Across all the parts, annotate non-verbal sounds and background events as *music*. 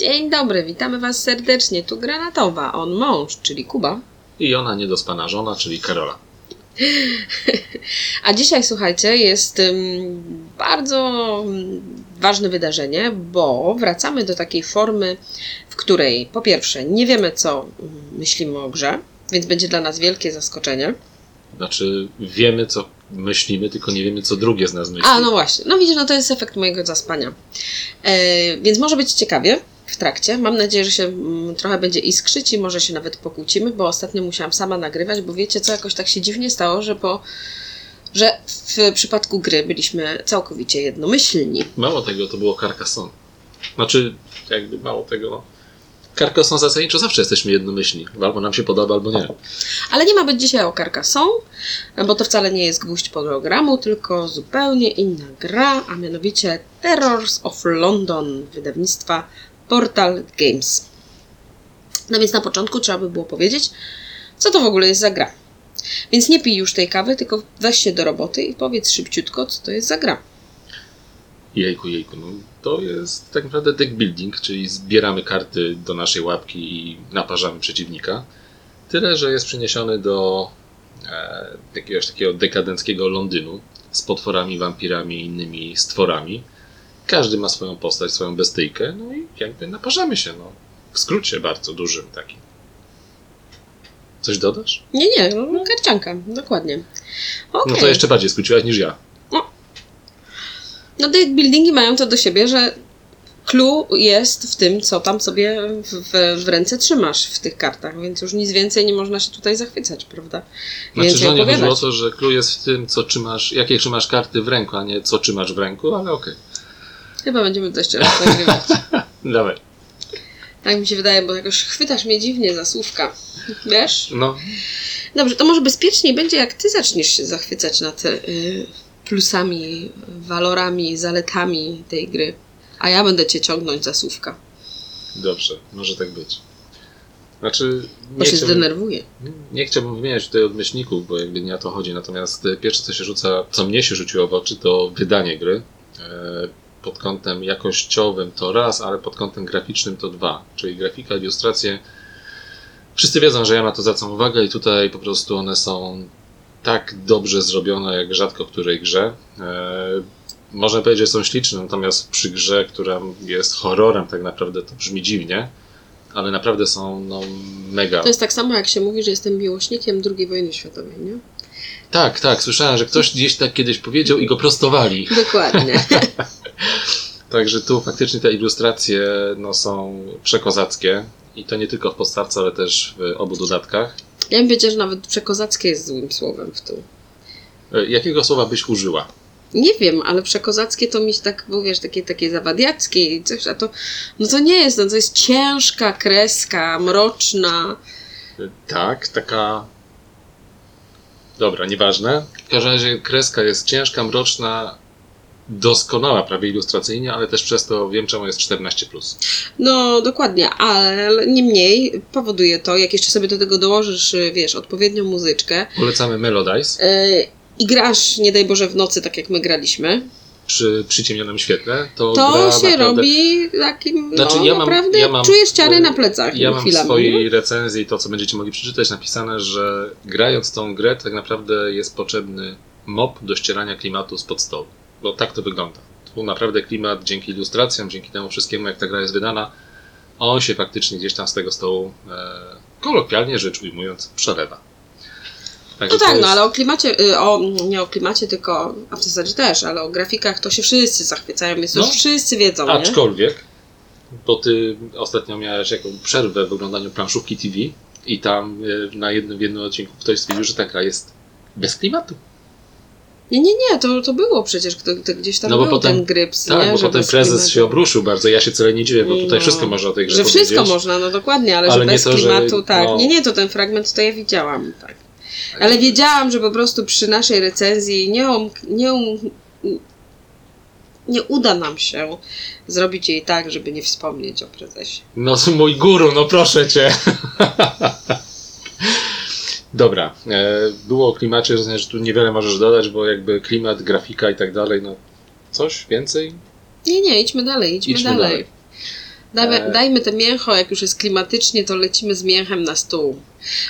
Dzień dobry, witamy Was serdecznie. Tu Granatowa, on mąż, czyli Kuba. I ona niedospana żona, czyli Karola. *laughs* A dzisiaj, słuchajcie, jest bardzo ym, ważne wydarzenie, bo wracamy do takiej formy, w której po pierwsze nie wiemy, co myślimy o grze, więc będzie dla nas wielkie zaskoczenie. Znaczy, wiemy, co myślimy, tylko nie wiemy, co drugie z nas myśli. A, no właśnie. No widzisz, no to jest efekt mojego zaspania. E, więc może być ciekawie w trakcie. Mam nadzieję, że się mm, trochę będzie iskrzyć i może się nawet pokłócimy, bo ostatnio musiałam sama nagrywać, bo wiecie co, jakoś tak się dziwnie stało, że po że w przypadku gry byliśmy całkowicie jednomyślni. Mało tego, to było Carcassonne. Znaczy, jakby mało tego, no. Carcassonne zasadniczo zawsze jesteśmy jednomyślni. Albo nam się podoba, albo nie. Ale nie ma być dzisiaj o Carcassonne, bo to wcale nie jest gwóźdź programu, tylko zupełnie inna gra, a mianowicie Terrors of London wydawnictwa Portal Games. No więc na początku trzeba by było powiedzieć, co to w ogóle jest za gra. Więc nie pij już tej kawy, tylko weź się do roboty i powiedz szybciutko, co to jest za gra. Jejku, jejku, no to jest tak naprawdę deck building, czyli zbieramy karty do naszej łapki i naparzamy przeciwnika. Tyle, że jest przeniesiony do e, jakiegoś takiego dekadenckiego Londynu z potworami, wampirami i innymi stworami. Każdy ma swoją postać, swoją bestyjkę, no i jakby naparzamy się, no. W skrócie bardzo dużym takim. Coś dodasz? Nie, nie, no, karcianka, dokładnie. Okay. No to jeszcze bardziej skróciłaś niż ja. No deck buildingi mają to do siebie, że clue jest w tym, co tam sobie w, w, ręce trzymasz w tych kartach, więc już nic więcej nie można się tutaj zachwycać, prawda? Znaczy, Więcej że nie chodzi o to, że clue jest w tym, co trzymasz, jakie trzymasz karty w ręku, a nie co trzymasz w ręku, ale okej. Chyba będziemy to jeszcze raz nagrywać. *laughs* Dawaj. tak mi się wydaje, bo jakoś chwytasz mnie dziwnie za słówka. Wiesz? No, Dobrze, to może bezpieczniej będzie, jak ty zaczniesz się zachwycać nad y, plusami, walorami, zaletami tej gry, a ja będę cię ciągnąć za słówka, dobrze, może tak być. Znaczy, bo się chciałbym, zdenerwuję. nie chciałbym wymieniać tutaj odmyślników, bo jakby nie o to chodzi. Natomiast e, pierwsze, co się rzuca, co mnie się rzuciło w oczy, to wydanie gry. Pod kątem jakościowym to raz, ale pod kątem graficznym to dwa. Czyli grafika, ilustracje. Wszyscy wiedzą, że ja na to zwracam uwagę i tutaj po prostu one są tak dobrze zrobione, jak rzadko w której grze. E, Można powiedzieć, że są śliczne, natomiast przy grze, która jest horrorem, tak naprawdę to brzmi dziwnie, ale naprawdę są no, mega. To jest tak samo, jak się mówi, że jestem miłośnikiem II wojny światowej, nie? Tak, tak, słyszałem, że ktoś gdzieś tak kiedyś powiedział i go prostowali. Dokładnie. *laughs* *laughs* Także tu faktycznie te ilustracje no, są przekozackie i to nie tylko w podstawce, ale też w obu dodatkach. Ja bym powiedziała, że nawet przekozackie jest złym słowem w tu. E, Jakiego słowa byś użyła? Nie wiem, ale przekozackie to mi się tak, bo wiesz, takie, takie zawadiackie i coś, a to, no to nie jest, no to jest ciężka kreska, mroczna. E, Tak, taka. Dobra, nieważne. W każdym razie kreska jest ciężka, mroczna, doskonała prawie ilustracyjnie, ale też przez to wiem, czemu jest 14. No, dokładnie, ale niemniej powoduje to, jak jeszcze sobie do tego dołożysz, y, wiesz, odpowiednią muzyczkę Polecamy Melodice yy, i grasz, nie daj Boże, w nocy, tak jak my graliśmy, przy przyciemnionym świetle. To, to się naprawdę... robi takim, Znaczy, no ja mam- naprawdę ja mam- czujesz ciary na plecach Ja mam w chwilami. swojej nie? recenzji, to co będziecie mogli przeczytać, napisane, że grając tą grę, tak naprawdę jest potrzebny mop do ścierania klimatu spod stołu. Bo tak to wygląda. Tu naprawdę klimat dzięki ilustracjom, dzięki temu wszystkiemu, jak ta gra jest wydana, on się faktycznie gdzieś tam z tego stołu, e, kolokwialnie rzecz ujmując, przelewa. No tak, jest- no ale o klimacie, y, o, nie o klimacie, tylko, a w zasadzie też, ale o grafikach to się wszyscy zachwycają, więc No. już wszyscy wiedzą, nie? Aczkolwiek, bo ty ostatnio miałeś jaką przerwę w oglądaniu planszówki TV i tam e, na jednym, w jednym odcinku ktoś stwierdził, że ta gra jest bez klimatu. Nie, nie, nie, to, to było przecież, to, to gdzieś tam No bo był potem- ten gryps, Tak, nie? bo że potem prezes się obruszył bardzo. Ja się wcale nie dziwię, bo tutaj No. wszystko można o tej grze Że powiedzieć. wszystko można, no dokładnie, ale, Ale że bez to, że- klimatu, tak. no. Nie, nie, to ten fragment to ja widziałam, tak. Ale wiedziałam, że po prostu przy naszej recenzji nie, um, nie, um, nie uda nam się zrobić jej tak, żeby nie wspomnieć o prezesie. No mój guru, no proszę cię. *laughs* Dobra, e, było o klimacie, rozumiem, że tu niewiele możesz dodać, bo jakby klimat, grafika i tak dalej, no coś więcej? Nie, nie, idźmy dalej, idźmy, Idźmy dalej. dalej. Dajmy, E. dajmy te mięcho, jak już jest klimatycznie, to lecimy z mięchem na stół.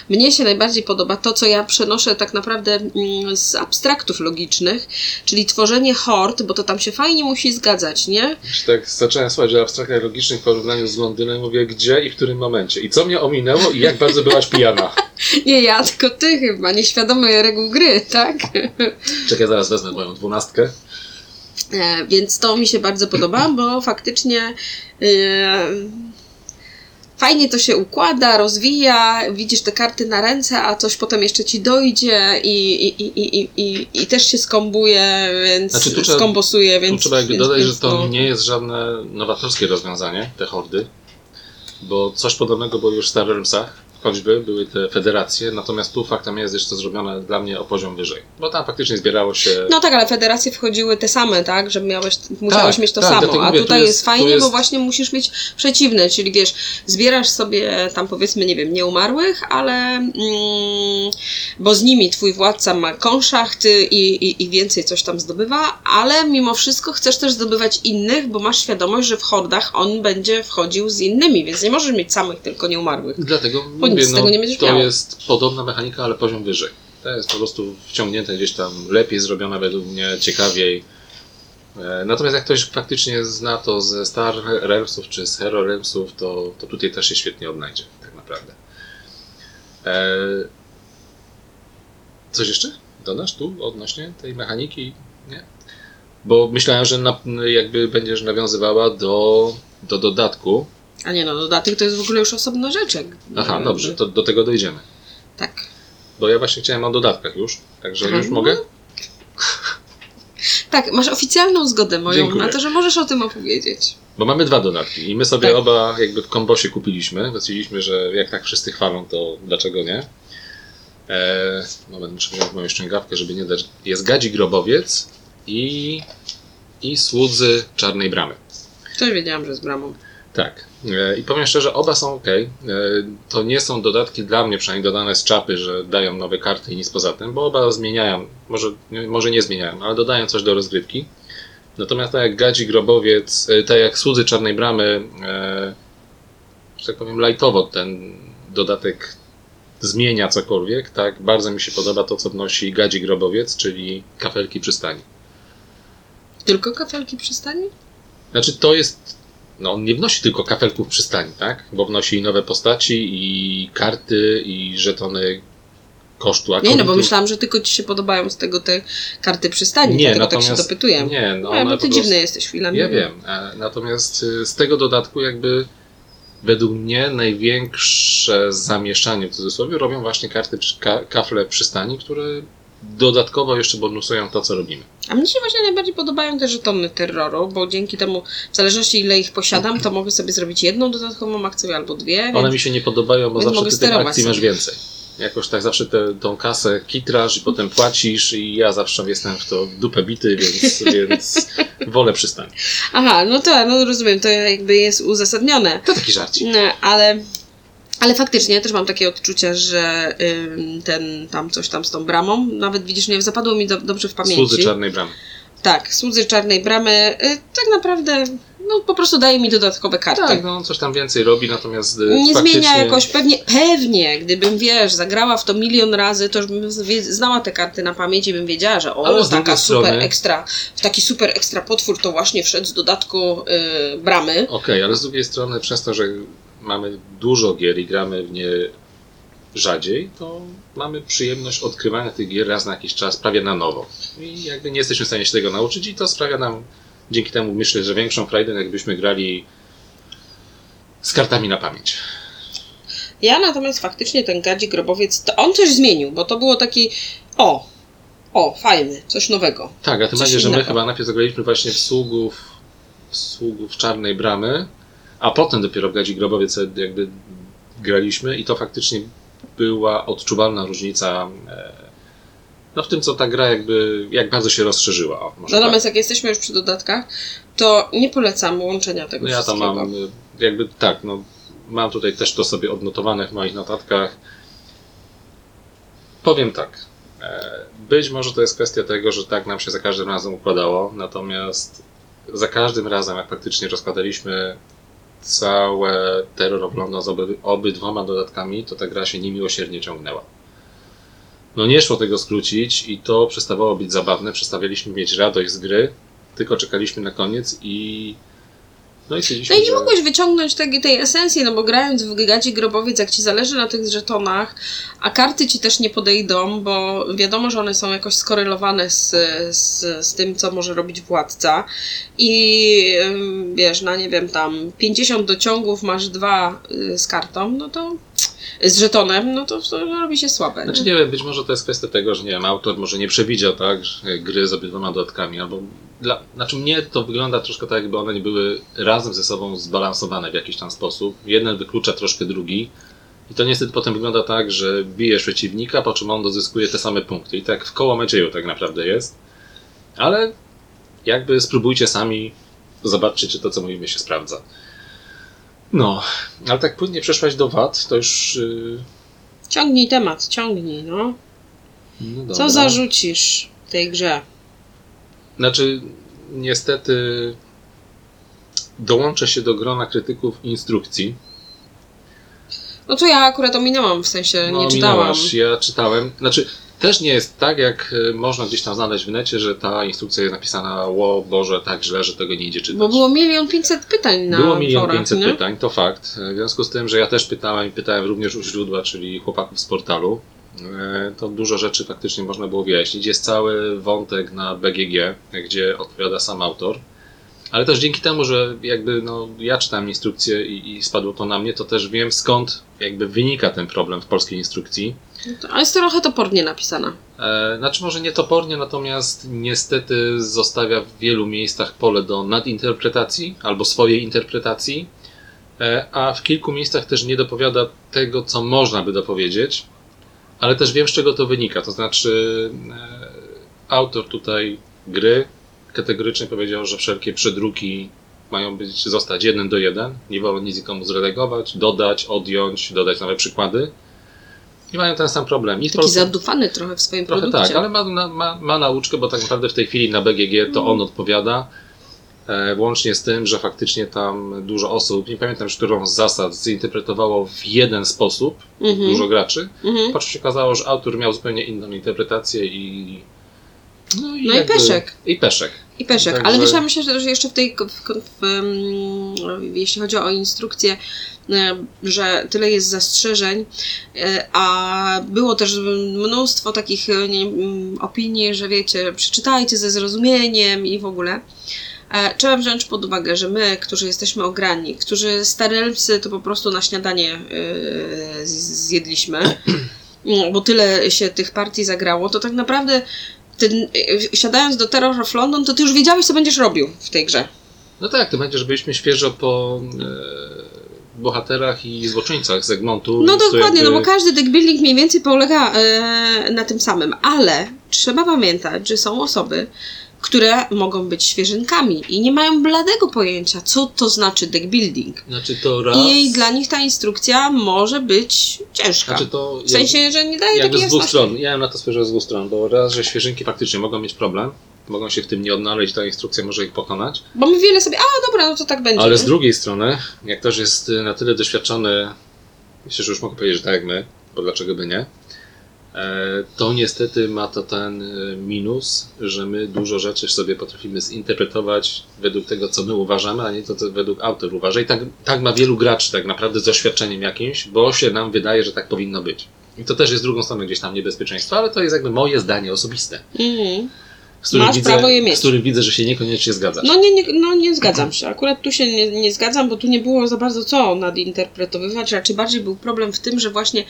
Mnie się najbardziej podoba to, co ja przenoszę tak naprawdę mm, z abstraktów logicznych, czyli tworzenie hord, bo to tam się fajnie musi zgadzać, nie? Czy tak zacząłem słuchać o abstraktach logicznych w porównaniu z Londynem, mówię gdzie i w którym momencie. I co mnie ominęło i jak bardzo byłaś pijana. *laughs* Nie ja, tylko ty chyba, nieświadomy reguł gry, tak? Czekaj, zaraz wezmę moją dwunastkę. E, więc to mi się bardzo podoba, bo faktycznie e, fajnie to się układa, rozwija, widzisz te karty na ręce, a coś potem jeszcze ci dojdzie i, i, i, i, i, i też się skombuje, więc Znaczy, tu trzeba- skombosuje, Tu więc... trzeba jakby więc, dodać, więc że to nie jest żadne nowatorskie rozwiązanie, te hordy, bo coś podobnego było już w Star Realmsach, choćby były te federacje, natomiast tu faktem jest jeszcze zrobione dla mnie o poziom wyżej, bo tam faktycznie zbierało się... No tak, ale federacje wchodziły te same, tak? Że miałeś, musiałeś Tak, mieć to tak, samo. A mówię, tu tutaj jest- jest, fajnie, jest- bo właśnie musisz mieć przeciwne, czyli wiesz, zbierasz sobie tam powiedzmy, nie wiem, nieumarłych, ale mm, bo z nimi twój władca ma konszacht i, i, i więcej coś tam zdobywa, ale mimo wszystko chcesz też zdobywać innych, bo masz świadomość, że w hordach on będzie wchodził z innymi, więc nie możesz mieć samych tylko nieumarłych. Dlatego mówię, no, to jest podobna mechanika, ale poziom wyżej. To jest po prostu wciągnięte gdzieś tam lepiej zrobione według mnie, ciekawiej. E, Natomiast jak ktoś faktycznie zna to ze Star Realmsów czy z Hero Realmsów, to, to tutaj też się świetnie odnajdzie, tak naprawdę. E, Coś jeszcze dodasz tu odnośnie tej mechaniki? Nie? Bo myślałem, że na, jakby będziesz nawiązywała do, do dodatku. A nie no, dodatek to jest w ogóle już osobna rzecz. jak- Aha, dobrze, to do tego dojdziemy. Tak. Bo ja właśnie chciałem o dodatkach już, także Aha. już mogę? *laughs* Tak, masz oficjalną zgodę moją Dziękuję. na to, że możesz o tym opowiedzieć. Bo mamy dwa dodatki i my sobie Tak. oba jakby w kombosie kupiliśmy. Stwierdziliśmy, że jak tak wszyscy chwalą, to dlaczego nie? Eee, moment, muszę wziąć moją ściągawkę, żeby nie dać. Jest Gadzi Grobowiec i, i Słudzy Czarnej Bramy. Też wiedziałam, że z bramą. Tak. E, I powiem szczerze, oba są ok. To nie są dodatki dla mnie przynajmniej dodane z czapy, że dają nowe karty i nic poza tym, bo oba zmieniają, może, nie- może nie zmieniają, ale dodają coś do rozgrywki. Natomiast tak jak Gadzi Grobowiec, e, tak jak Słudzy Czarnej Bramy, e, że tak powiem lightowo ten dodatek zmienia cokolwiek, tak bardzo mi się podoba to, co wnosi Gadzi Grobowiec, czyli kafelki przystani. Tylko kafelki przystani? Znaczy to jest. No, on nie wnosi tylko kafelków przystani, tak? Bo wnosi i nowe postaci, i karty, i żetony kosztu Nie, akolitu. no bo myślałam, że tylko ci się podobają z tego te karty przystani, Nie, dlatego tak się dopytuję. Nie, no, no, bo ty prostu- dziwny jesteś chwilami. Ja wiem. E, Natomiast y, z tego dodatku, jakby według mnie największe zamieszanie w cudzysłowie robią właśnie karty, kafle przystani, które dodatkowo jeszcze bonusują to, co robimy. A mnie się właśnie najbardziej podobają te żetony terroru, bo dzięki temu, w zależności ile ich posiadam, to mogę sobie zrobić jedną dodatkową akcję albo dwie. One więc... mi się nie podobają, bo zawsze ty tych akcji masz więcej. Jakoś tak zawsze tę tą kasę kitrasz i potem płacisz i ja zawsze jestem w to dupę bity, więc, *laughs* więc wolę przystań. Aha, no to no rozumiem, to jakby jest uzasadnione. To taki żarcik. No, ale, ale faktycznie ja też mam takie odczucia, że ym, ten tam coś tam z tą bramą, nawet widzisz, nie zapadło mi do, dobrze w pamięci. Słudzy czarnej bramy. Tak, słudzy czarnej bramy, y, tak naprawdę, no po prostu daje mi dodatkowe karty. Tak, no coś tam więcej robi, natomiast y, Nie faktycznie... zmienia jakoś, pewnie, pewnie, gdybym, wiesz, zagrała w to milion razy, to już bym znała te karty na pamięć i bym wiedziała, że Ale o, z taka super strony- ekstra, taki super ekstra potwór to właśnie wszedł z dodatku y, bramy. Okej, ale z drugiej strony przez to, że mamy dużo gier i gramy w nie rzadziej, to mamy przyjemność odkrywania tych gier raz na jakiś czas, prawie na nowo. I jakby nie jesteśmy w stanie się tego nauczyć i to sprawia nam dzięki temu myślę, że większą frajdę, jakbyśmy grali z kartami na pamięć. Ja natomiast faktycznie ten gadzi grobowiec, to on coś zmienił, bo to było taki, o, o, fajny, coś nowego. Tak, a tym bardziej, że my chyba najpierw zagraliśmy właśnie w sługów, w sługów Czarnej Bramy, a potem dopiero w Gadzi Grobowiec jakby graliśmy i to faktycznie była odczuwalna różnica e, no w tym, co ta gra jakby, jak bardzo się rozszerzyła. O, Natomiast jak jesteśmy już przy dodatkach, to nie polecam łączenia tak. tego No ja to wszystkiego. mam, y, jakby tak, no mam tutaj też to sobie odnotowane w moich notatkach. Powiem tak, e, być może to jest kwestia tego, że tak nam się za każdym razem układało, natomiast za każdym razem, jak faktycznie rozkładaliśmy całe Terror of London z oby, obydwoma dodatkami, to ta gra się niemiłosiernie ciągnęła. No nie szło tego skrócić i to przestawało być zabawne, przestawialiśmy mieć radość z gry, tylko czekaliśmy na koniec i no i No i nie że- mogłeś wyciągnąć tej, tej esencji, no bo grając w Gadzie Grobowiec, jak ci zależy na tych żetonach, a karty ci też nie podejdą, bo wiadomo, że one są jakoś skorelowane z, z, z tym, co może robić władca. I wiesz, na nie wiem, tam 50 dociągów masz dwa y, z kartą, no to z żetonem, no to, to robi się słabe. Znaczy nie wiem, być może to jest kwestia tego, że nie wiem, autor może nie przewidział tak, że gry z obydwoma dodatkami, albo dla, znaczy mnie to wygląda troszkę tak, jakby one nie były razem ze sobą zbalansowane w jakiś tam sposób. Jeden wyklucza troszkę drugi. I to niestety potem wygląda tak, że bijesz przeciwnika, po czym on dozyskuje te same punkty. I tak w koło Medzieju tak naprawdę jest. Ale jakby spróbujcie sami, zobaczcie, czy to, co mówimy, się sprawdza. No, ale tak płynnie przeszłaś do wad, to już... Yy, Ciągnij temat, ciągnij, no. no. Co zarzucisz tej grze? Znaczy, niestety dołączę się do grona krytyków instrukcji. No to ja akurat ominęłam, w sensie nie czytałam. No, minęłaś, Ja czytałem. Znaczy, też nie jest tak, jak y, można gdzieś tam znaleźć w necie, że ta instrukcja jest napisana, o Boże, tak źle, że tego nie idzie czytać. Bo było milion pięćset pytań na Było milion pięćset pytań, to fakt. W związku z tym, że ja też pytałem i pytałem również u źródła, czyli chłopaków z portalu, e, to dużo rzeczy faktycznie można było wyjaśnić. Jest cały wątek na BGG, gdzie odpowiada sam autor. Ale też dzięki temu, że jakby no, ja czytałem instrukcję i, i spadło to na mnie, to też wiem skąd jakby wynika ten problem w polskiej instrukcji. Ale jest trochę topornie napisana. E, znaczy może nie topornie, natomiast niestety zostawia w wielu miejscach pole do nadinterpretacji albo swojej interpretacji, e, a w kilku miejscach też nie dopowiada tego, co można by dopowiedzieć, ale też wiem, z czego to wynika. To znaczy, e, autor tutaj gry kategorycznie powiedział, że wszelkie przedruki mają być, zostać jeden do jeden, nie wolno nic nikomu zrelegować, dodać, odjąć, dodać nowe przykłady. I mają ten sam problem. I Taki Polsce- zadufany trochę w swoim Trochę produkcie. tak, ale ma, ma, ma nauczkę, bo tak naprawdę w tej chwili na BGG to on odpowiada. E, łącznie z tym, że faktycznie tam dużo osób, nie pamiętam już którą z zasad, zinterpretowało w jeden sposób, Mhm. dużo graczy. Mhm. Po czym się okazało, że autor miał zupełnie inną interpretację i. No i, No i peszek. I peszek. I peszek. Także- Ale wiesz, ja myślę, że jeszcze w tej, w, w, jeśli chodzi o instrukcję, że tyle jest zastrzeżeń, e, a było też mnóstwo takich e, nie, opinii, że wiecie, przeczytajcie ze zrozumieniem i w ogóle. E, Trzeba wziąć pod uwagę, że my, którzy jesteśmy ograni, którzy stare to po prostu na śniadanie zjedliśmy, *clears throat* bo tyle się tych partii zagrało, to tak naprawdę ty, y, siadając do Terror of London, to ty już wiedziałeś, co będziesz robił w tej grze. No tak, to będzie, że byliśmy świeżo po e, bohaterach i złoczyńcach z Egmontu. No dokładnie, jakby- no bo każdy deck building mniej więcej polega e, na tym samym, ale trzeba pamiętać, że są osoby, które mogą być świeżynkami i nie mają bladego pojęcia, co to znaczy deck building. Znaczy to raz. I dla nich ta instrukcja może być ciężka. Znaczy to w sensie, że nie daje jakby takiej z dwóch stron. Ja na to spojrzałem z dwóch stron, bo raz, że świeżynki faktycznie mogą mieć problem, mogą się w tym nie odnaleźć, ta instrukcja może ich pokonać, Bo my wiele sobie, a dobra, no to tak będzie. ale z drugiej strony, jak ktoś jest na tyle doświadczony, myślę, że już mogę powiedzieć, że tak jak my, bo dlaczego by nie, to niestety ma to ten y, minus, że my dużo rzeczy sobie potrafimy zinterpretować według tego, co my uważamy, a nie to, co według autor uważa. I tak, tak ma wielu graczy tak naprawdę z doświadczeniem jakimś, bo się nam wydaje, że tak powinno być. I to też jest drugą stroną gdzieś tam niebezpieczeństwa, ale to jest jakby moje zdanie osobiste. Mhm. Z którym, Masz widzę, prawo je mieć. z którym widzę, że się niekoniecznie zgadzasz. No nie, nie, no nie zgadzam się. Akurat tu się nie, nie zgadzam, bo tu nie było za bardzo co nadinterpretowywać. Raczej bardziej był problem w tym, że właśnie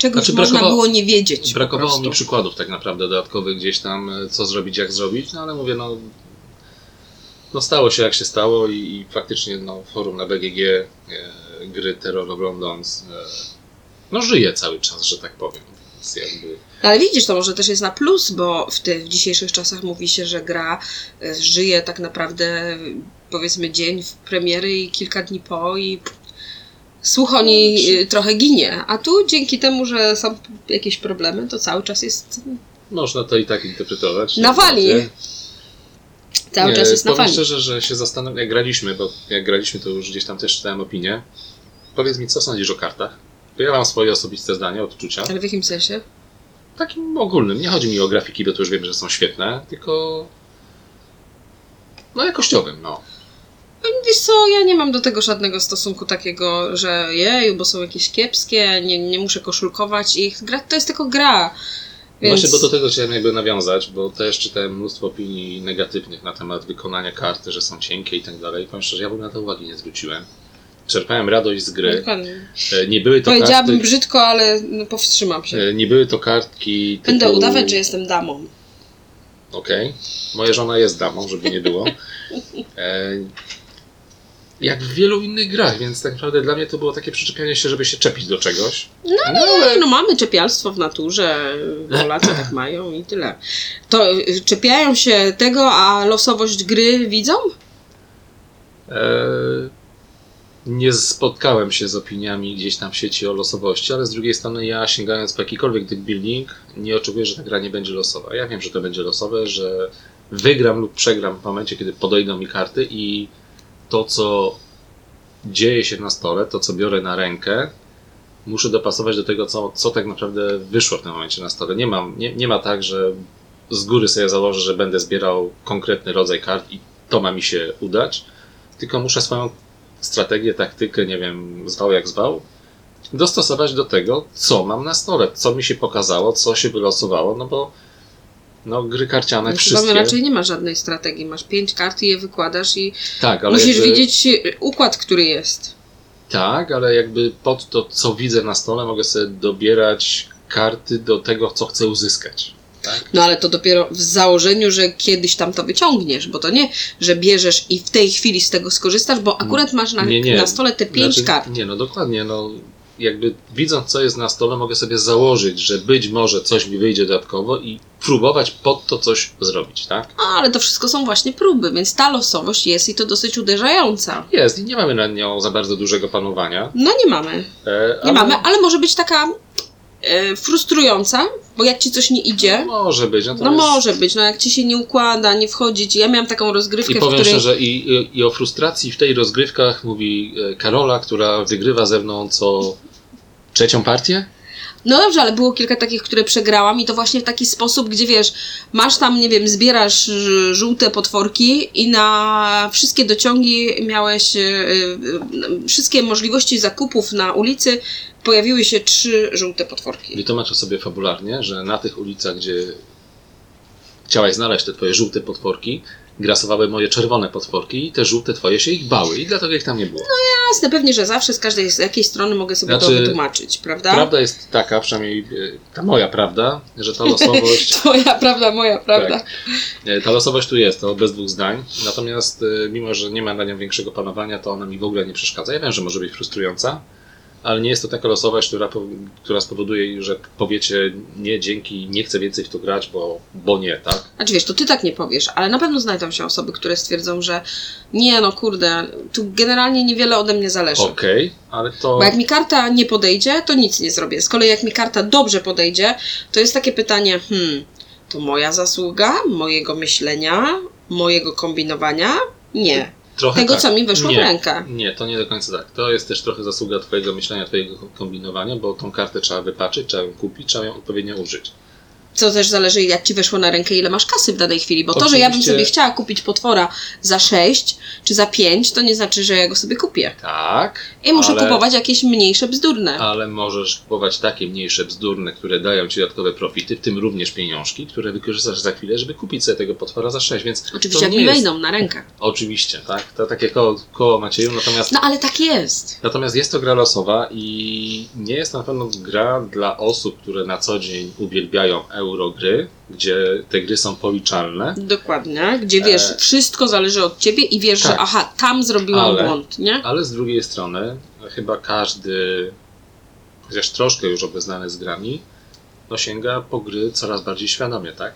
czegoś Znaczy, można było nie wiedzieć. Brakowało mi przykładów tak naprawdę dodatkowych gdzieś tam, e, co zrobić, jak zrobić, no ale mówię, no, no stało się jak się stało i, i faktycznie no, forum na BGG e, gry Terror London e, no żyje cały czas, że tak powiem. Jakby, Ale widzisz, to może też jest na plus, bo w, ty, w dzisiejszych czasach mówi się, że gra e, żyje tak naprawdę powiedzmy dzień w premiery i kilka dni po i słuch o niej e, trochę ginie. A tu dzięki temu, że są jakieś problemy, to cały czas jest można to i tak interpretować. Nawali. Cały Nie, czas jest na fali. szczerze, że się zastanawiam, jak graliśmy, bo jak graliśmy, to już gdzieś tam też czytałem opinię. Powiedz mi, co sądzisz o kartach? Bo ja mam swoje osobiste zdanie, odczucia. Ale w jakim sensie? Takim ogólnym. Nie chodzi mi o grafiki, bo to już wiem, że są świetne, tylko no jakościowym, no. Wiesz co, ja nie mam do tego żadnego stosunku takiego, że jeju, bo są jakieś kiepskie, nie, nie muszę koszulkować ich. Gra, to jest tylko gra. No Więc... Właśnie, bo do tego chciałem jakby nawiązać, bo też czytałem mnóstwo opinii negatywnych na temat wykonania karty, że są cienkie i tak dalej. Powiem szczerze, ja bym na to uwagi nie zwróciłem. Czerpałem radość z gry. Dokładnie. E, Nie były to Powiedziałabym karty, brzydko, ale no, powstrzymam się. e, nie były to kartki typu... Będę udawać, że jestem damą. Okej. Moja żona jest damą, żeby nie było. *laughs* Jak w wielu innych grach, więc tak naprawdę dla mnie to było takie przyczepianie się, żeby się czepić do czegoś. No, ale... No mamy czepialstwo w naturze, Polacy tak mają i tyle. To y, czepiają się tego, a losowość gry widzą? E, nie spotkałem się z opiniami gdzieś tam w sieci o losowości, ale z drugiej strony ja sięgając po jakikolwiek deck building, nie oczekuję, że ta gra nie będzie losowa. Ja wiem, że to będzie losowe, że wygram lub przegram w momencie, kiedy podejdą mi karty i to, co dzieje się na stole, to, co biorę na rękę, muszę dopasować do tego, co, co tak naprawdę wyszło w tym momencie na stole. Nie, mam, nie, nie ma tak, że z góry sobie założę, że będę zbierał konkretny rodzaj kart i to ma mi się udać, tylko muszę swoją strategię, taktykę, nie wiem, zwał jak zwał, dostosować do tego, co mam na stole, co mi się pokazało, co się wylosowało, no bo no, gry karciane Chyba wszystkie... raczej nie ma żadnej strategii. Masz pięć kart i je wykładasz i Tak, ale musisz jakby... widzieć y, układ, który jest. Tak, ale jakby pod to, co widzę na stole, mogę sobie dobierać karty do tego, co chcę uzyskać. Tak? No ale to dopiero w założeniu, że kiedyś tam to wyciągniesz, bo to nie, że bierzesz i w tej chwili z tego skorzystasz, bo akurat masz na, Nie, nie. na stole te pięć Znaczy, kart. Nie, no dokładnie, no jakby widząc, co jest na stole, mogę sobie założyć, że być może coś mi wyjdzie dodatkowo i próbować pod to coś zrobić, tak? Ale to wszystko są właśnie próby, więc ta losowość jest i to dosyć uderzająca. Jest i nie mamy nad nią za bardzo dużego panowania. No nie mamy. E, Nie ale mamy, ale może być taka e, frustrująca, bo jak ci coś nie idzie, Może być. no natomiast- może być, no jak ci się nie układa, nie wchodzi ci. Ja miałam taką rozgrywkę, I powiem której... szczerze, i, i, i o frustracji w tej rozgrywkach mówi e, Karola, która wygrywa ze mną co trzecią partię? No dobrze, ale było kilka takich, które przegrałam i to właśnie w taki sposób, gdzie wiesz, masz tam, nie wiem, zbierasz ż- żółte potworki i na wszystkie dociągi miałeś, y, y, wszystkie możliwości zakupów na ulicy, pojawiły się trzy żółte potworki. Wytłumaczę sobie fabularnie, że na tych ulicach, gdzie chciałaś znaleźć te twoje żółte potworki, grasowały moje czerwone potworki i te żółte twoje się ich bały i dlatego ich tam nie było. Jasne, pewnie, że zawsze z każdej z jakiej strony mogę sobie to Znaczy, wytłumaczyć, prawda? Prawda jest taka, przynajmniej e, ta moja prawda, że ta losowość, *laughs* Twoja prawda, moja prawda. Tak. e, ta losowość tu jest, to bez dwóch zdań. Natomiast e, mimo, że nie ma na nią większego panowania, to ona mi w ogóle nie przeszkadza. Ja wiem, że może być frustrująca, ale nie jest to taka losowość, która, która spowoduje, że powiecie nie, dzięki, nie chcę więcej w to grać, bo, bo nie, tak? Znaczy wiesz, to ty tak nie powiesz, ale na pewno znajdą się osoby, które stwierdzą, że nie no kurde, tu generalnie niewiele ode mnie zależy. Okej, ale to... Bo jak mi karta nie podejdzie, to nic nie zrobię. Z kolei jak mi karta dobrze podejdzie, to jest takie pytanie, hmm, to moja zasługa, mojego myślenia, mojego kombinowania? Nie. Trochę Tego, tak. co mi weszło nie, w rękę. Nie, to nie do końca tak. To jest też trochę zasługa Twojego myślenia, Twojego kombinowania, bo tą kartę trzeba wypaczyć, trzeba ją kupić, trzeba ją odpowiednio użyć. Co też zależy, jak ci weszło na rękę, ile masz kasy w danej chwili. Bo to, że ja bym Oczywiście. sobie chciała kupić potwora za 6 czy za 5, to nie znaczy, że ja go sobie kupię. Tak. I muszę ale, kupować jakieś mniejsze bzdurne. Ale możesz kupować takie mniejsze bzdurne, które dają Ci dodatkowe profity, w tym również pieniążki, które wykorzystasz za chwilę, żeby kupić sobie tego potwora za 6, więc Oczywiście, jak mi jest... wejdą na rękę. Oczywiście, tak. To takie koło, koło Macieju, natomiast No ale tak jest. Natomiast jest to gra losowa i nie jest na pewno gra dla osób, które na co dzień uwielbiają eurogry, gdzie te gry są policzalne. Dokładnie, gdzie wiesz, E. wszystko zależy od ciebie i wiesz, Tak. że aha, tam zrobiłam Ale- błąd, nie? Ale z drugiej strony, chyba każdy, chociaż troszkę już obeznany z grami, no sięga po gry coraz bardziej świadomie, tak?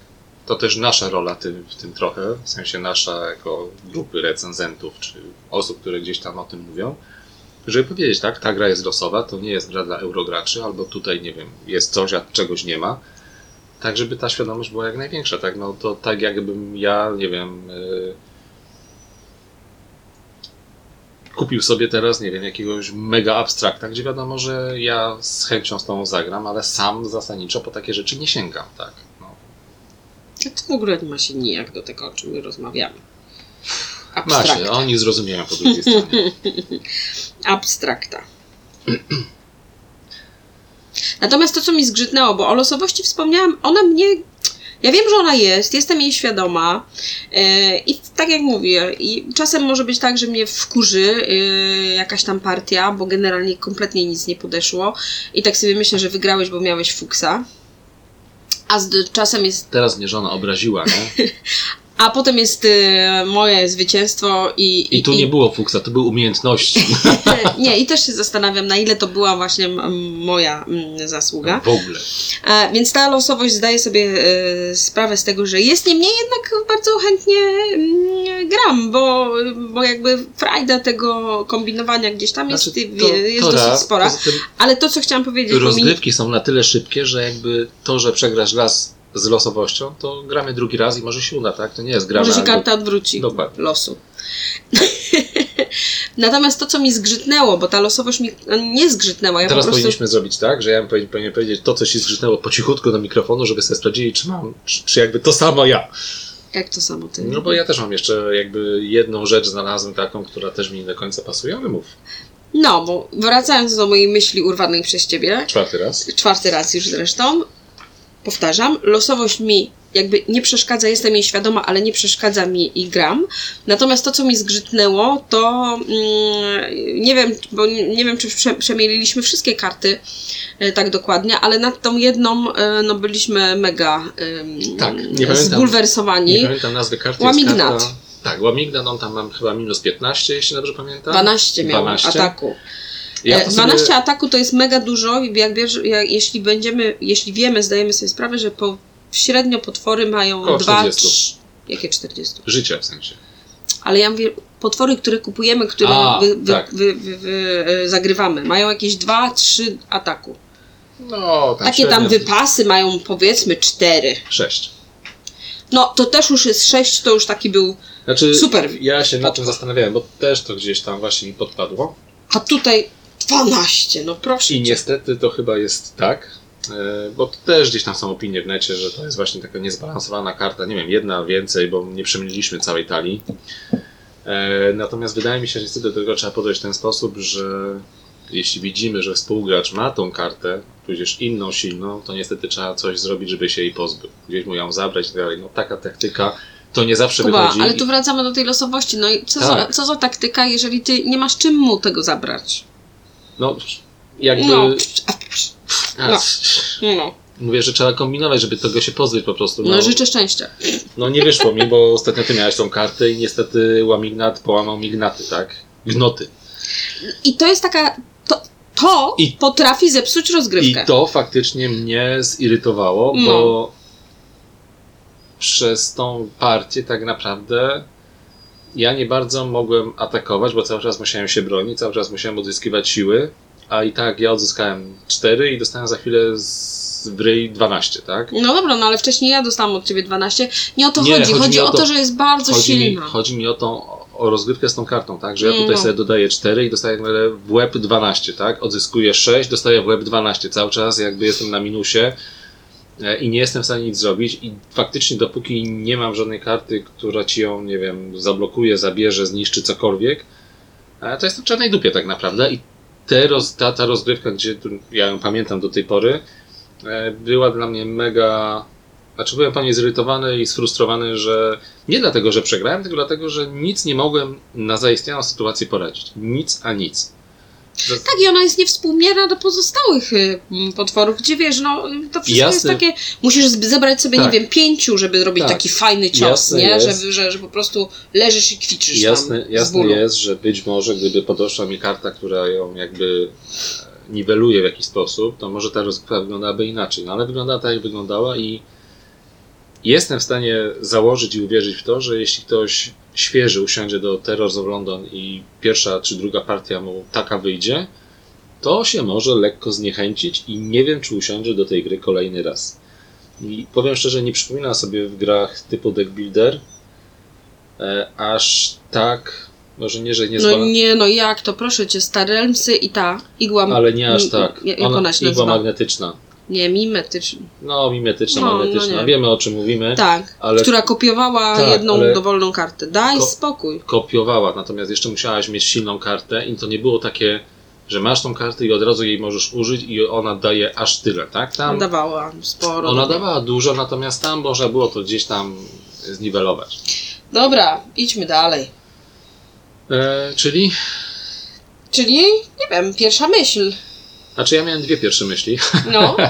To też nasza rola tym, w tym trochę, w sensie nasza jako grupy recenzentów, czy osób, które gdzieś tam o tym mówią, żeby powiedzieć, tak, ta gra jest losowa, to nie jest gra dla eurograczy, albo tutaj, nie wiem, jest coś, a czegoś nie ma tak żeby ta świadomość była jak największa, tak? No to tak jakbym ja, nie wiem, yy, kupił sobie teraz, nie wiem, jakiegoś mega abstrakta, gdzie wiadomo, że ja z chęcią z tą zagram, ale sam zasadniczo po takie rzeczy nie sięgam, tak? No. To w ogóle nie ma się nijak do tego, o czym my rozmawiamy. Abstrakta. Macie, oni zrozumieją po drugiej stronie. *laughs* abstrakta. Natomiast to, co mi zgrzytnęło, bo o losowości wspomniałam, ona mnie. Ja wiem, że ona jest, jestem jej świadoma e, i tak jak mówię, i czasem może być tak, że mnie wkurzy e, jakaś tam partia, bo generalnie kompletnie nic nie podeszło i tak sobie myślę, że wygrałeś, bo miałeś fuksa. A z, czasem jest Teraz mnie żona obraziła, nie? *laughs* A potem jest e, moje zwycięstwo i. I tu nie było fuksa, to były umiejętności. *laughs* nie, i też się zastanawiam, na ile to była właśnie moja m, zasługa. W ogóle. E, więc ta losowość zdaje sobie e, sprawę z tego, że jest, niemniej jednak bardzo chętnie gram, bo, bo jakby frajda tego kombinowania gdzieś tam jest, Znaczy, jest dosyć raz, spora. poza tym Ale to, co chciałam powiedzieć, bo mi, Rozgrywki są na tyle szybkie, że jakby to, że przegrasz raz z losowością, to gramy drugi raz i może się uda, tak? To nie jest gra może się na- karta odwróci Dokładnie. losu. *laughs* Natomiast to, co mi zgrzytnęło, bo ta losowość mi no, nie zgrzytnęła, ja Teraz prostu... powinniśmy zrobić tak, że ja bym powinien, powinien powiedzieć to, co się zgrzytnęło po cichutku do mikrofonu, żeby sobie sprawdzili, czy mam, czy, czy jakby to samo ja. Jak to samo ty? No bo ja też mam jeszcze jakby jedną rzecz znalazłem taką, która też mi nie do końca pasuje, ale mów. No, bo wracając do mojej myśli urwanej przez ciebie, Czwarty raz. czwarty raz już zresztą, powtarzam, losowość mi jakby nie przeszkadza, jestem jej świadoma, ale nie przeszkadza mi i gram. Natomiast to, co mi zgrzytnęło, to mm, nie wiem, bo nie, wiem, czy prze, przemieliliśmy wszystkie karty e, tak dokładnie, ale nad tą jedną e, no, byliśmy mega Tak, nie pamiętam. zbulwersowani. Nie pamiętam nazwy karty. Łamignat. Karta, tak, Łamignat, on tam mam chyba minus 15, jeśli dobrze pamiętam. 12 miał 12. ataku. Ja E, to 12 sobie, ataku to jest mega dużo, jak bierz, jak, jeśli będziemy, jeśli wiemy, zdajemy sobie sprawę, że po, średnio potwory mają Koło 2, 40. 3, jakie 40? Życia w sensie. Ale ja mówię, potwory, które kupujemy, które A, wy, wy, tak. wy, e, zagrywamy, mają jakieś 2, 3 ataku. No, tam Takie tam średnio wypasy mają powiedzmy 4. 6. No to też już jest 6, to już taki był, Znaczy, Super. ja się nad tym zastanawiałem, bo też to gdzieś tam właśnie mi podpadło. a tutaj 12, no proszę I cię. niestety to chyba jest tak, e, bo to też gdzieś tam są opinie w necie, że to jest właśnie taka niezbalansowana karta. Nie wiem, jedna więcej, bo nie przemyliliśmy całej talii. E, Natomiast wydaje mi się, że niestety do tego trzeba podejść w ten sposób, że jeśli widzimy, że współgracz ma tą kartę, tudzież inną silną, to niestety trzeba coś zrobić, żeby się jej pozbył. Gdzieś mu ją zabrać i tak dalej. No taka taktyka to nie zawsze Kuba, wychodzi. ale tu wracamy do tej losowości. No i co, za, Tak. co za taktyka, jeżeli ty nie masz czym mu tego zabrać? No, jakby... No, A, no. no, Mówię, że trzeba kombinować, żeby tego się pozbyć po prostu. no życzę szczęścia. No nie wyszło mi, bo ostatnio ty miałeś tą kartę i niestety łamignat połamał mignaty, tak? Gnoty. I to jest taka. To, to I- potrafi zepsuć I rozgrywkę. to faktycznie mnie zirytowało, No. bo przez tą partię tak naprawdę ja nie bardzo mogłem atakować, bo cały czas musiałem się bronić, cały czas musiałem odzyskiwać siły, a i tak ja odzyskałem 4 i dostałem za chwilę z ryj 12, tak? No dobra, no ale wcześniej ja dostałam od ciebie 12. Nie o to Nie, chodzi. chodzi Chodzi mi o to, że jest bardzo Chodzi mi, silna. chodzi mi o tą o rozgrywkę z tą kartą, tak? Że ja tutaj No. sobie dodaję 4 i dostaję nagle w łeb 12, tak? Odzyskuję 6, dostaję w łeb 12. Cały czas jakby jestem na minusie i nie jestem w stanie nic zrobić i faktycznie dopóki nie mam żadnej karty, która ci ją, nie wiem, zablokuje, zabierze, zniszczy cokolwiek, e, to jestem w czarnej dupie tak naprawdę i te roz, ta, ta rozgrywka, gdzie ja ją pamiętam do tej pory, e, była dla mnie mega znaczy byłem panie zirytowany i sfrustrowany, że nie dlatego, że przegrałem, tylko dlatego, że nic nie mogłem na zaistniałą sytuację poradzić. Nic a nic. Tak, i ona jest niewspółmierna do pozostałych y, potworów, gdzie wiesz, no to wszystko jest Jasne. takie. Musisz zebrać sobie, Tak. nie wiem, pięciu, żeby zrobić Tak. taki fajny cios, Jasne nie? jest. Że, że, że po prostu leżysz i kwiczysz Jasne, tam jasne jest, że być może gdyby podeszła mi karta, która ją jakby e, niweluje w jakiś sposób, to może ta rozgrywka wyglądałaby inaczej. No ale wygląda tak, jak wyglądała i jestem w stanie założyć i uwierzyć w to, że jeśli ktoś świeży usiądzie do Terrors of London i pierwsza czy druga partia mu taka wyjdzie, to się może lekko zniechęcić i nie wiem, czy usiądzie do tej gry kolejny raz. I powiem szczerze, nie przypominam sobie w grach typu deck builder e, aż tak Może nie, że nie No zbalansowana, nie, no jak to, proszę cię, stare elmsy i ta igła... ale nie aż tak. Ona, igła magnetyczna. Nie, mimetyczna. No, mimetyczna, No, no magnetyczna. Wiemy o czym mówimy. Tak, Ale- która kopiowała Tak, jedną ale- dowolną kartę. Daj Ko- spokój. Kopiowała, natomiast jeszcze musiałaś mieć silną kartę i to nie było takie, że masz tą kartę i od razu jej możesz użyć i ona daje aż tyle, tak? Tam Dawała sporo. ona dawała dużo, natomiast tam można było to gdzieś tam zniwelować. Dobra, idźmy dalej. E, czyli? Czyli, nie wiem, pierwsza myśl. Znaczy ja miałem dwie pierwsze myśli. No, *laughs*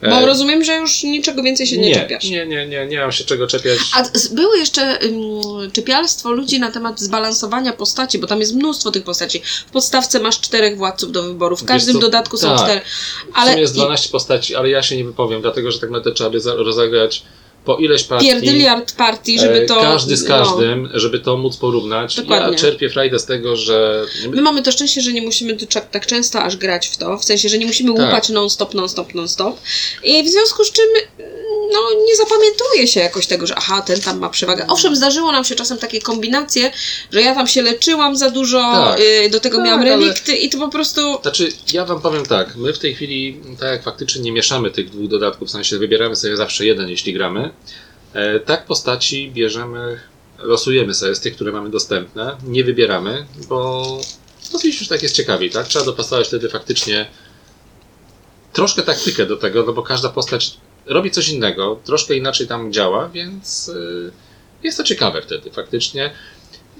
E, bo rozumiem, że już niczego więcej się nie, nie, czepiasz. nie, nie, nie, nie mam się czego czepiać. A było jeszcze ym, czepialstwo ludzi na temat zbalansowania postaci, bo tam jest mnóstwo tych postaci. W podstawce masz czterech władców do wyboru, w każdym co? dodatku są Tak. cztery. Ale w sumie jest 12 postaci, ale ja się nie wypowiem, dlatego że tak naprawdę trzeba by rozegrać po ileś partii. pierdyliard partii, żeby e, to... Każdy z no. każdym, żeby to móc porównać. Dokładnie. Ja czerpię frajdę z tego, że My mamy to szczęście, że nie musimy tu tak często aż grać w to, w sensie, że nie musimy Tak. łupać non-stop, non-stop, non-stop. I w związku z czym no, nie zapamiętuje się jakoś tego, że aha, ten tam ma przewagę. Owszem, zdarzyło nam się czasem takie kombinacje, że ja tam się leczyłam za dużo, Tak. y, do tego Tak, miałam ale- relikty i to po prostu... Znaczy, ja wam powiem tak, my w tej chwili, tak jak faktycznie nie mieszamy tych dwóch dodatków, w sensie wybieramy sobie zawsze jeden, jeśli gramy, tak postaci bierzemy, losujemy sobie z tych, które mamy dostępne, nie wybieramy, bo no gdzieś już tak jest ciekawiej, tak? Trzeba dopasować wtedy faktycznie troszkę taktykę do tego, no bo każda postać robi coś innego, troszkę inaczej tam działa, więc y, jest to ciekawe wtedy faktycznie.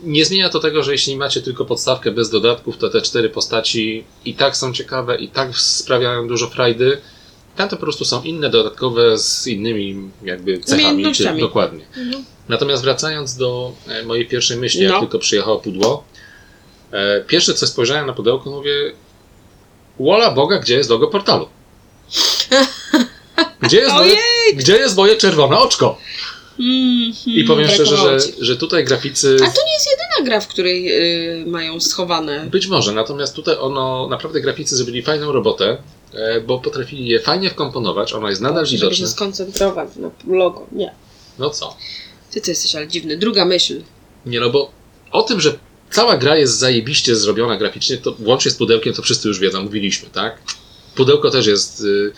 Nie zmienia to tego, że jeśli macie tylko podstawkę bez dodatków, to te cztery postaci i tak są ciekawe, i tak sprawiają dużo frajdy. Tam to po prostu są inne, dodatkowe, z innymi jakby cechami. Umiejętnościami. Dokładnie. Natomiast wracając do e, mojej pierwszej myśli, jak No. tylko przyjechało pudło, e, pierwsze co spojrzałem na pudełko, mówię Wola Boga, gdzie jest logo portalu? *laughs* Gdzie jest, moje, gdzie jest moje czerwone oczko? Mm, I powiem szczerze, że, że tutaj graficy... A to nie jest jedyna gra, w której y, mają schowane. Być może, natomiast tutaj ono, naprawdę graficy zrobili fajną robotę, bo potrafili je fajnie wkomponować, ono jest nadal żeby się widoczne. skoncentrować na logo. Nie. No co? Ty to jesteś ale dziwny. Druga myśl. Nie no, bo o tym, że cała gra jest zajebiście zrobiona graficznie, to łącznie z pudełkiem, to wszyscy już wiedzą, mówiliśmy, tak? Pudełko też jest, y,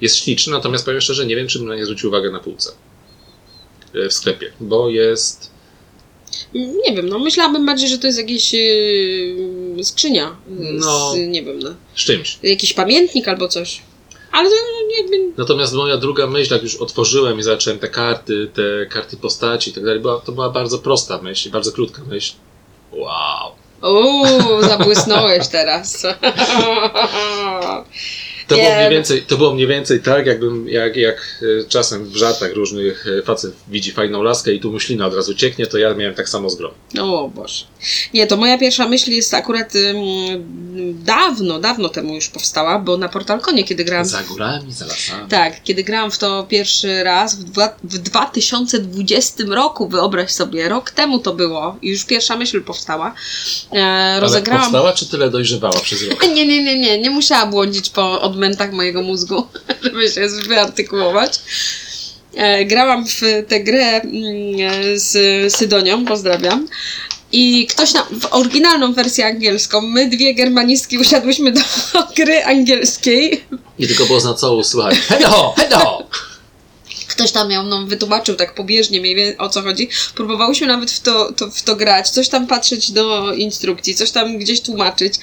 jest śliczne, natomiast powiem szczerze, nie wiem, czy bym na nie zwrócił uwagę na półce y, w sklepie, bo jest... Nie wiem, no myślałabym bardziej, że to jest jakieś yy, skrzynia. y, No. Z, nie wiem, no, z czymś. jakiś pamiętnik albo coś. Ale to no, jakby. Natomiast moja druga myśl, jak już otworzyłem i zacząłem te karty, te karty postaci i tak dalej, to była bardzo prosta myśl, bardzo krótka myśl. Wow. Uuu, zabłysnąłeś teraz. *laughs* To było, mniej więcej, to było mniej więcej tak, jakbym, jak, jak e, czasem w żartach różnych e, facet widzi fajną laskę i tu myślina od razu cieknie, to ja miałem tak samo z grą. O Boże. Nie, to moja pierwsza myśl jest akurat ym, dawno, dawno temu już powstała, bo na Portalkonie, kiedy grałam Za górami, za lasami. Tak, kiedy grałam w to pierwszy raz w, dwa, w 2020 roku, wyobraź sobie, rok temu to było i już pierwsza myśl powstała. E, Ale rozegrałam. powstała, czy tyle dojrzewała przez rok? *laughs* Nie, nie, nie, nie, nie musiała błądzić po odmętach mojego mózgu, *laughs* żeby się wyartykułować. E, grałam w tę grę mm, e, z Sydonią, pozdrawiam. I ktoś nam, w oryginalną wersję angielską, my dwie germanistki usiadłyśmy do *laughs* gry angielskiej I tylko było na całą słuchać. Hedo, hedo! Ktoś tam ją nam wytłumaczył tak pobieżnie mniej więcej o co chodzi. Próbowałyśmy nawet w to, to, w to grać, coś tam patrzeć do instrukcji, coś tam gdzieś tłumaczyć.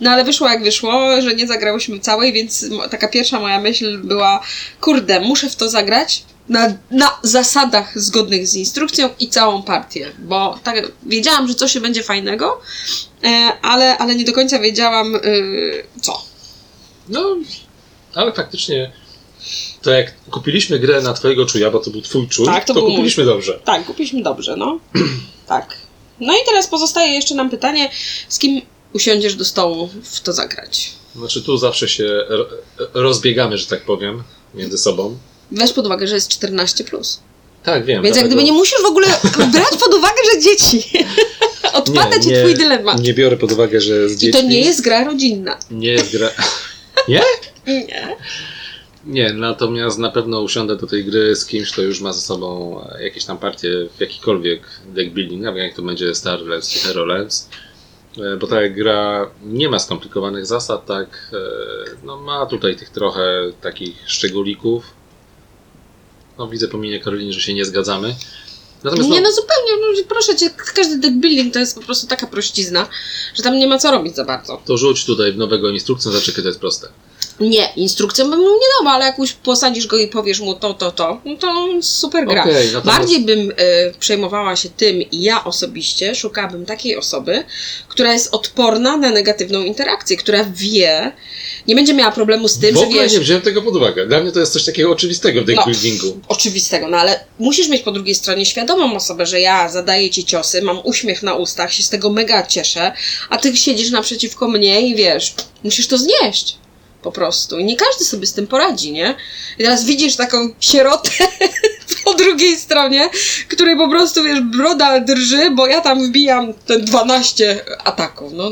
No ale wyszło jak wyszło, że nie zagrałyśmy całej, więc taka pierwsza moja myśl była, kurde, muszę w to zagrać na, na zasadach zgodnych z instrukcją i całą partię, bo tak wiedziałam, że coś się będzie fajnego, e, ale, ale nie do końca wiedziałam y, co. No, ale faktycznie to jak kupiliśmy grę na twojego czuja, bo to był twój czuj, Tak, to to, mój. kupiliśmy dobrze. Tak, kupiliśmy dobrze, no. *clears throat* tak. No i teraz pozostaje jeszcze nam pytanie, z kim usiądziesz do stołu w to zagrać. Znaczy tu zawsze się ro- rozbiegamy, że tak powiem, między sobą. Weź pod uwagę, że jest 14+. Plus. Tak, wiem. Więc jak gdyby nie musisz w ogóle *laughs* brać pod uwagę, że dzieci. Odpada ci twój dylemat. Nie biorę pod uwagę, że z I dziećmi... to nie jest gra rodzinna. Nie jest gra... *laughs* Nie? Nie. Nie, natomiast na pewno usiądę do tej gry z kimś, kto już ma ze sobą e, jakieś tam partie w jakikolwiek deck building, nawet jak to będzie Star Lands czy Hero Lands. E, Bo ta gra nie ma skomplikowanych zasad, tak, e, no ma tutaj tych trochę takich szczególików. No widzę po minie Karoliny, że się nie zgadzamy. Natomiast Nie no, no zupełnie, no, proszę cię, każdy deck building to jest po prostu taka prościzna, że tam nie ma co robić za bardzo. to rzuć tutaj w nowego instrukcję, zaczekaj, to jest proste. Nie, instrukcją bym mu nie dała, ale jak już posadzisz go i powiesz mu to, to, to, no to super gra. Okej, natomiast- Bardziej bym e, przejmowała się tym i ja osobiście szukałabym takiej osoby, która jest odporna na negatywną interakcję, która wie, nie będzie miała problemu z tym, w że ogóle wiesz, nie wziąłem tego pod uwagę. Dla mnie to jest coś takiego oczywistego w deck No. oczywistego, no ale musisz mieć po drugiej stronie świadomą osobę, że ja zadaję ci ciosy, mam uśmiech na ustach, się z tego mega cieszę, a ty siedzisz naprzeciwko mnie i wiesz, musisz to znieść. Po prostu. I nie każdy sobie z tym poradzi, nie? I teraz widzisz taką sierotę *laughs* po drugiej stronie, której po prostu, wiesz, broda drży, bo ja tam wbijam te 12 ataków, no.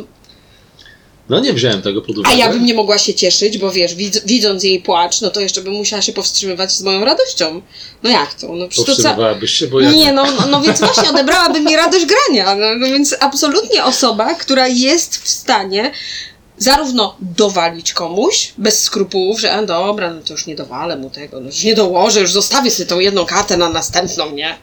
No nie wziąłem tego pod A uwagę. ja bym nie mogła się cieszyć, bo wiesz, widz, widząc jej płacz, no to jeszcze bym musiała się powstrzymywać z moją radością. No jak to? No przecież Powstrzymywałabyś się, bo ja Nie, no, no, no więc właśnie odebrałaby mi radość grania. No, no więc absolutnie osoba, która jest w stanie zarówno dowalić komuś bez skrupułów, że dobra, no to już nie dowalę mu tego, no już nie dołożę, już zostawię sobie tą jedną kartę na następną, nie?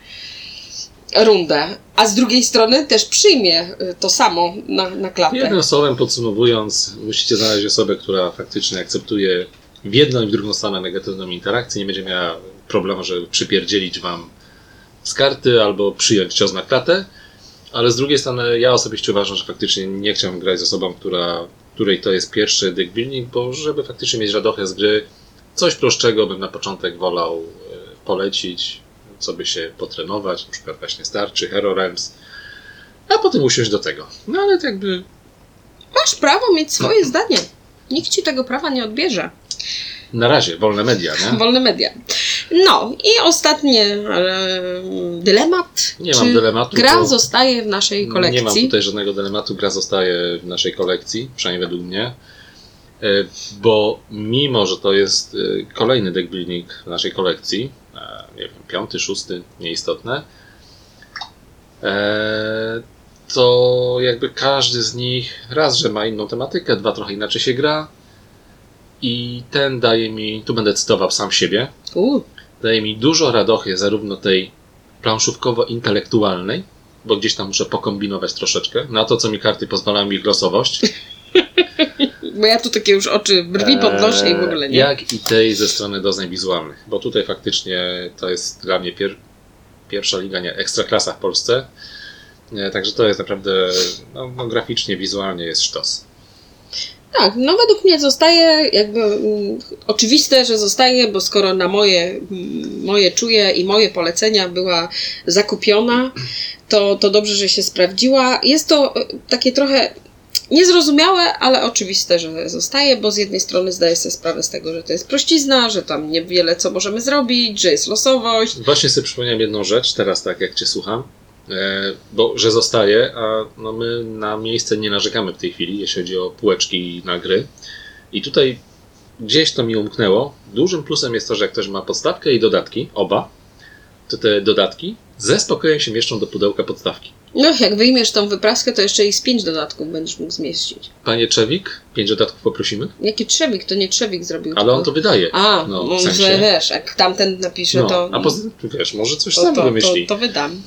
Rundę. A z drugiej strony też przyjmie y, to samo na, na klatę. Jednym słowem podsumowując, musicie znaleźć osobę, która faktycznie akceptuje w jedną i w drugą stronę negatywną interakcję, nie będzie miała problemu, żeby przypierdzielić wam z karty albo przyjąć cios na klatę, ale z drugiej strony ja osobiście uważam, że faktycznie nie chciałbym grać z osobą, która, której to jest pierwszy deck building, bo żeby faktycznie mieć radochę z gry, coś prostszego bym na początek wolał e, polecić, co by się potrenować, na przykład właśnie Star czy Hero Realms, a potem usiąść do tego. No ale to jakby Masz prawo mieć swoje zdanie. Nikt ci tego prawa nie odbierze. Na razie, wolne media, nie? *laughs* Wolne media. No i ostatnie e, dylemat. Nie mam dylematu, Gra zostaje w naszej kolekcji. Nie mam tutaj żadnego dylematu, gra zostaje w naszej kolekcji, przynajmniej według mnie. E, Bo mimo, że to jest e, kolejny deck building w naszej kolekcji, nie wiem, piąty, szósty, nieistotne, to jakby każdy z nich raz, że ma inną tematykę, dwa, trochę inaczej się gra i ten daje mi, tu będę cytował sam siebie, U, daje mi dużo radochy, zarówno tej planszówkowo-intelektualnej, bo gdzieś tam muszę pokombinować troszeczkę, na to, co mi karty pozwalają ich losowość. *laughs* bo ja tu takie już oczy brwi podnoszę i w ogóle nie. Eee, Jak i tej ze strony doznań wizualnych, bo tutaj faktycznie to jest dla mnie pier pierwsza liga, nie, ekstraklasa w Polsce. E, Także to jest naprawdę, no, no graficznie, wizualnie jest sztos. Tak, no według mnie zostaje jakby mm, oczywiste, że zostaje, bo skoro na moje, mm, moje czuje i moje polecenia była zakupiona, to, to dobrze, że się sprawdziła. Jest to e, takie trochę niezrozumiałe, ale oczywiste, że zostaje, bo z jednej strony zdaję sobie sprawę z tego, że to jest prościzna, że tam niewiele co możemy zrobić, że jest losowość. Właśnie sobie przypomniałem jedną rzecz, teraz tak jak Cię słucham, bo że zostaje, a no my na miejsce nie narzekamy w tej chwili, jeśli chodzi o półeczki na gry. I tutaj gdzieś to mi umknęło. Dużym plusem jest to, że jak ktoś ma podstawkę i dodatki, oba, to te dodatki ze spokojem się mieszczą do pudełka podstawki. No, jak wyjmiesz tą wypraskę, to jeszcze i z pięć dodatków będziesz mógł zmieścić. Panie Czewik, pięć dodatków poprosimy, Jaki Trzewik? To nie Trzewik zrobił. ale tylko- on to wydaje. A, no, w sensie. wiesz, jak tamten napisze, No, to, a poza tym, wiesz, może coś to, sam to, to, wymyśli. to wydam.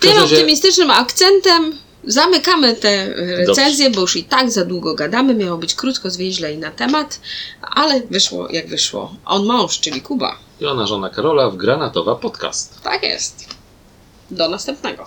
Tym razie- optymistycznym akcentem zamykamy te recenzje, bo już i tak za długo gadamy. Miało być krótko, zwięźle i na temat, ale wyszło jak wyszło. On mąż, czyli Kuba. I ona żona Karola w Granatowa Podcast. Tak jest. Do następnego.